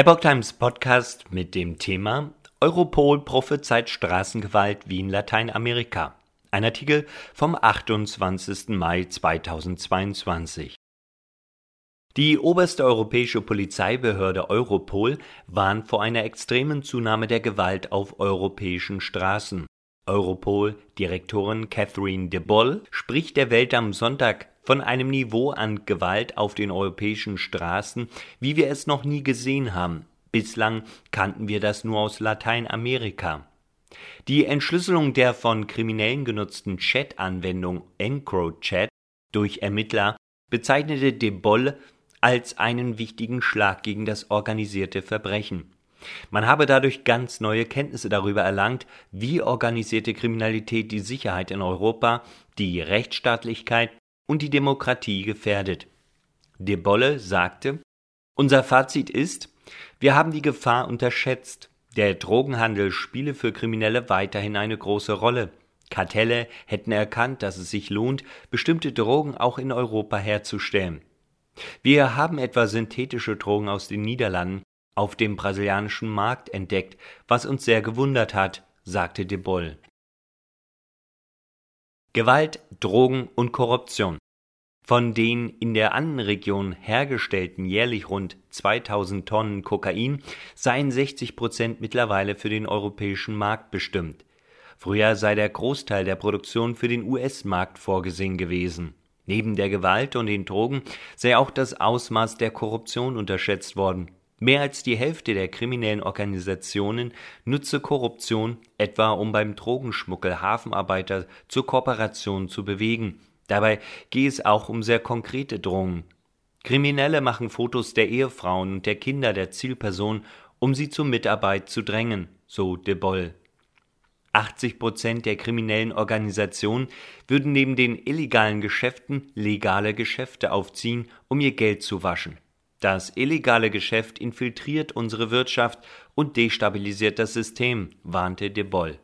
Epoch Times Podcast mit dem Thema Europol prophezeit Straßengewalt wie in Lateinamerika. Ein Artikel vom 28. Mai 2022. Die oberste europäische Polizeibehörde Europol warnt vor einer extremen Zunahme der Gewalt auf europäischen Straßen. Europol-Direktorin Catherine de Boll spricht der Welt am Sonntag von einem Niveau an Gewalt auf den europäischen Straßen, wie wir es noch nie gesehen haben. Bislang kannten wir das nur aus Lateinamerika. Die Entschlüsselung der von Kriminellen genutzten Chat-Anwendung EncroChat durch Ermittler bezeichnete de Boll als einen wichtigen Schlag gegen das organisierte Verbrechen. Man habe dadurch ganz neue Kenntnisse darüber erlangt, wie organisierte Kriminalität die Sicherheit in Europa, die Rechtsstaatlichkeit und die Demokratie gefährdet. De Bolle sagte, unser Fazit ist, wir haben die Gefahr unterschätzt. Der Drogenhandel spiele für Kriminelle weiterhin eine große Rolle. Kartelle hätten erkannt, dass es sich lohnt, bestimmte Drogen auch in Europa herzustellen. Wir haben etwa synthetische Drogen aus den Niederlanden auf dem brasilianischen Markt entdeckt, was uns sehr gewundert hat, sagte de Boll. Gewalt, Drogen und Korruption. Von den in der Annenregion hergestellten jährlich rund 2000 Tonnen Kokain seien 60 Prozent mittlerweile für den europäischen Markt bestimmt. Früher sei der Großteil der Produktion für den US-Markt vorgesehen gewesen. Neben der Gewalt und den Drogen sei auch das Ausmaß der Korruption unterschätzt worden. Mehr als die Hälfte der kriminellen Organisationen nutze Korruption etwa um beim Drogenschmuggel Hafenarbeiter zur Kooperation zu bewegen. Dabei gehe es auch um sehr konkrete Drohungen. Kriminelle machen Fotos der Ehefrauen und der Kinder der Zielperson, um sie zur Mitarbeit zu drängen, so de Boll. 80 Prozent der kriminellen Organisationen würden neben den illegalen Geschäften legale Geschäfte aufziehen, um ihr Geld zu waschen. Das illegale Geschäft infiltriert unsere Wirtschaft und destabilisiert das System, warnte de Boll.